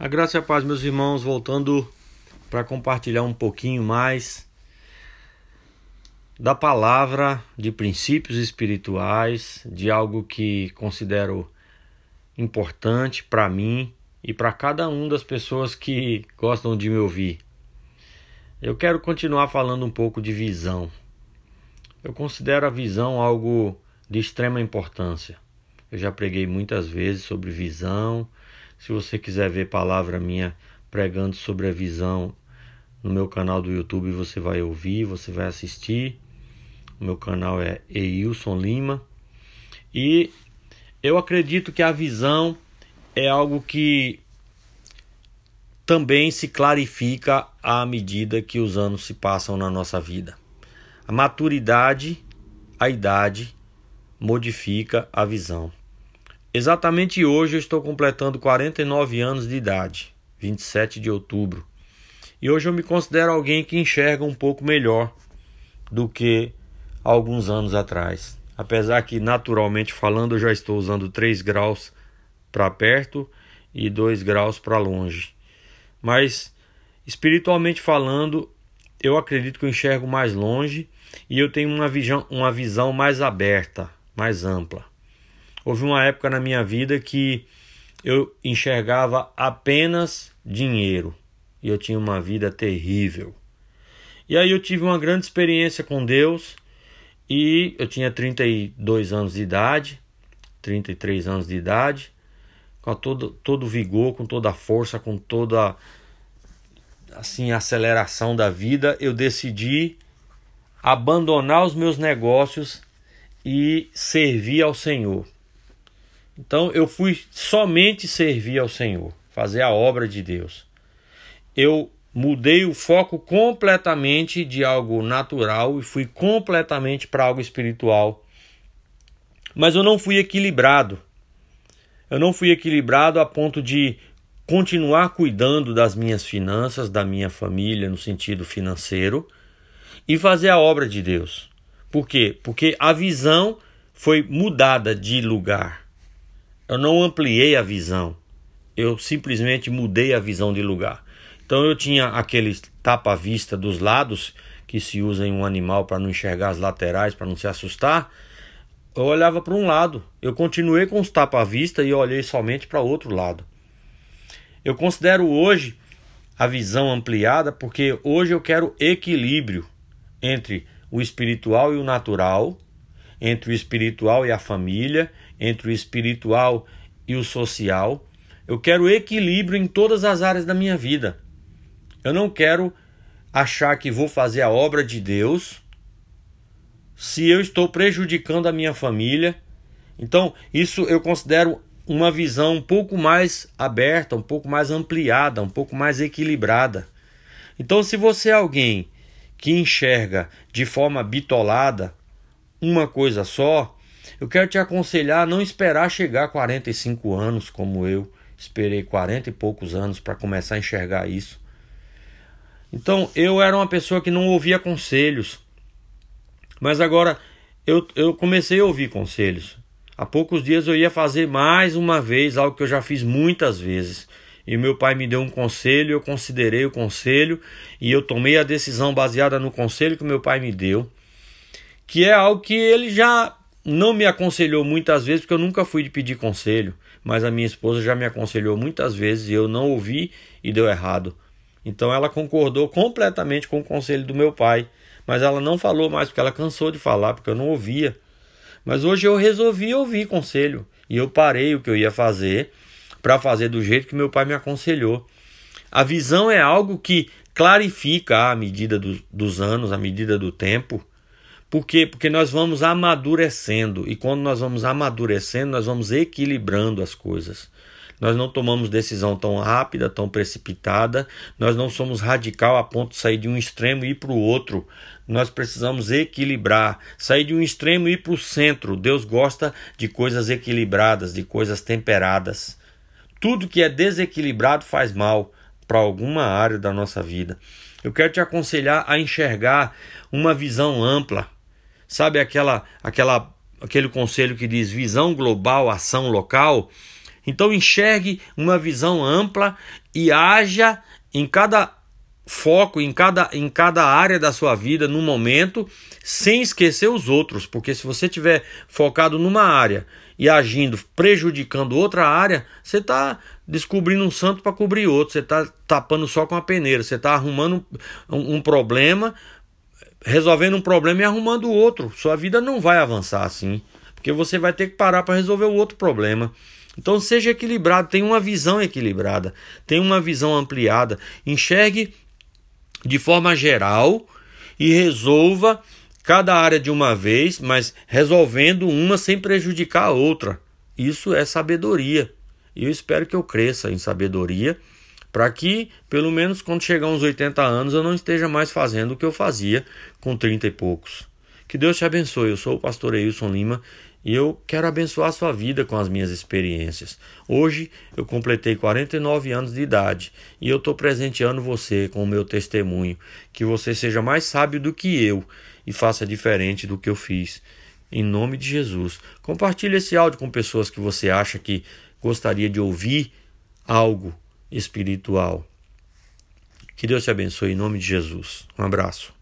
A graça e a paz, meus irmãos, voltando para compartilhar um pouquinho mais da palavra de princípios espirituais, de algo que considero importante para mim e para cada um das pessoas que gostam de me ouvir. Eu quero continuar falando um pouco de visão. Eu considero a visão algo de extrema importância. Eu já preguei muitas vezes sobre visão, se você quiser ver palavra minha pregando sobre a visão no meu canal do YouTube, você vai ouvir, você vai assistir. O meu canal é Eilson Lima. E eu acredito que a visão é algo que também se clarifica à medida que os anos se passam na nossa vida. A maturidade, a idade modifica a visão. Exatamente hoje eu estou completando 49 anos de idade, 27 de outubro. E hoje eu me considero alguém que enxerga um pouco melhor do que alguns anos atrás. Apesar que, naturalmente falando, eu já estou usando 3 graus para perto e 2 graus para longe. Mas, espiritualmente falando, eu acredito que eu enxergo mais longe e eu tenho uma visão, uma visão mais aberta, mais ampla. Houve uma época na minha vida que eu enxergava apenas dinheiro e eu tinha uma vida terrível. E aí eu tive uma grande experiência com Deus e eu tinha 32 anos de idade, 33 anos de idade, com todo todo vigor, com toda a força, com toda assim aceleração da vida, eu decidi abandonar os meus negócios e servir ao Senhor. Então eu fui somente servir ao Senhor, fazer a obra de Deus. Eu mudei o foco completamente de algo natural e fui completamente para algo espiritual. Mas eu não fui equilibrado. Eu não fui equilibrado a ponto de continuar cuidando das minhas finanças, da minha família no sentido financeiro e fazer a obra de Deus. Por quê? Porque a visão foi mudada de lugar. Eu não ampliei a visão. Eu simplesmente mudei a visão de lugar. Então eu tinha aquele tapa-vista dos lados que se usa em um animal para não enxergar as laterais, para não se assustar. Eu olhava para um lado. Eu continuei com os tapa-vista e olhei somente para outro lado. Eu considero hoje a visão ampliada porque hoje eu quero equilíbrio entre o espiritual e o natural, entre o espiritual e a família, entre o espiritual e o social. Eu quero equilíbrio em todas as áreas da minha vida. Eu não quero achar que vou fazer a obra de Deus se eu estou prejudicando a minha família. Então, isso eu considero uma visão um pouco mais aberta, um pouco mais ampliada, um pouco mais equilibrada. Então, se você é alguém que enxerga de forma bitolada uma coisa só, eu quero te aconselhar a não esperar chegar a 45 anos como eu esperei 40 e poucos anos para começar a enxergar isso. Então eu era uma pessoa que não ouvia conselhos, mas agora eu, eu comecei a ouvir conselhos. Há poucos dias eu ia fazer mais uma vez algo que eu já fiz muitas vezes. E meu pai me deu um conselho, eu considerei o conselho e eu tomei a decisão baseada no conselho que meu pai me deu, que é algo que ele já não me aconselhou muitas vezes, porque eu nunca fui de pedir conselho, mas a minha esposa já me aconselhou muitas vezes e eu não ouvi e deu errado. Então ela concordou completamente com o conselho do meu pai, mas ela não falou mais porque ela cansou de falar, porque eu não ouvia. Mas hoje eu resolvi ouvir conselho e eu parei o que eu ia fazer para fazer do jeito que meu pai me aconselhou. A visão é algo que clarifica à medida do, dos anos, à medida do tempo. Por quê? Porque nós vamos amadurecendo e quando nós vamos amadurecendo, nós vamos equilibrando as coisas. Nós não tomamos decisão tão rápida, tão precipitada, nós não somos radical a ponto de sair de um extremo e ir para o outro. Nós precisamos equilibrar, sair de um extremo e ir para o centro. Deus gosta de coisas equilibradas, de coisas temperadas. Tudo que é desequilibrado faz mal para alguma área da nossa vida. Eu quero te aconselhar a enxergar uma visão ampla, Sabe aquela aquela aquele conselho que diz visão global, ação local? Então enxergue uma visão ampla e haja em cada foco, em cada, em cada área da sua vida, no momento, sem esquecer os outros, porque se você tiver focado numa área e agindo, prejudicando outra área, você está descobrindo um santo para cobrir outro, você está tapando só com a peneira, você está arrumando um, um problema, resolvendo um problema e arrumando outro. Sua vida não vai avançar assim, porque você vai ter que parar para resolver o outro problema. Então seja equilibrado, tenha uma visão equilibrada, tenha uma visão ampliada, enxergue de forma geral e resolva cada área de uma vez, mas resolvendo uma sem prejudicar a outra. Isso é sabedoria. E eu espero que eu cresça em sabedoria para que, pelo menos quando chegar uns 80 anos, eu não esteja mais fazendo o que eu fazia com 30 e poucos. Que Deus te abençoe. Eu sou o pastor Eilson Lima e eu quero abençoar a sua vida com as minhas experiências. Hoje eu completei 49 anos de idade e eu estou presenteando você com o meu testemunho. Que você seja mais sábio do que eu e faça diferente do que eu fiz. Em nome de Jesus. Compartilhe esse áudio com pessoas que você acha que gostaria de ouvir algo espiritual. Que Deus te abençoe em nome de Jesus. Um abraço.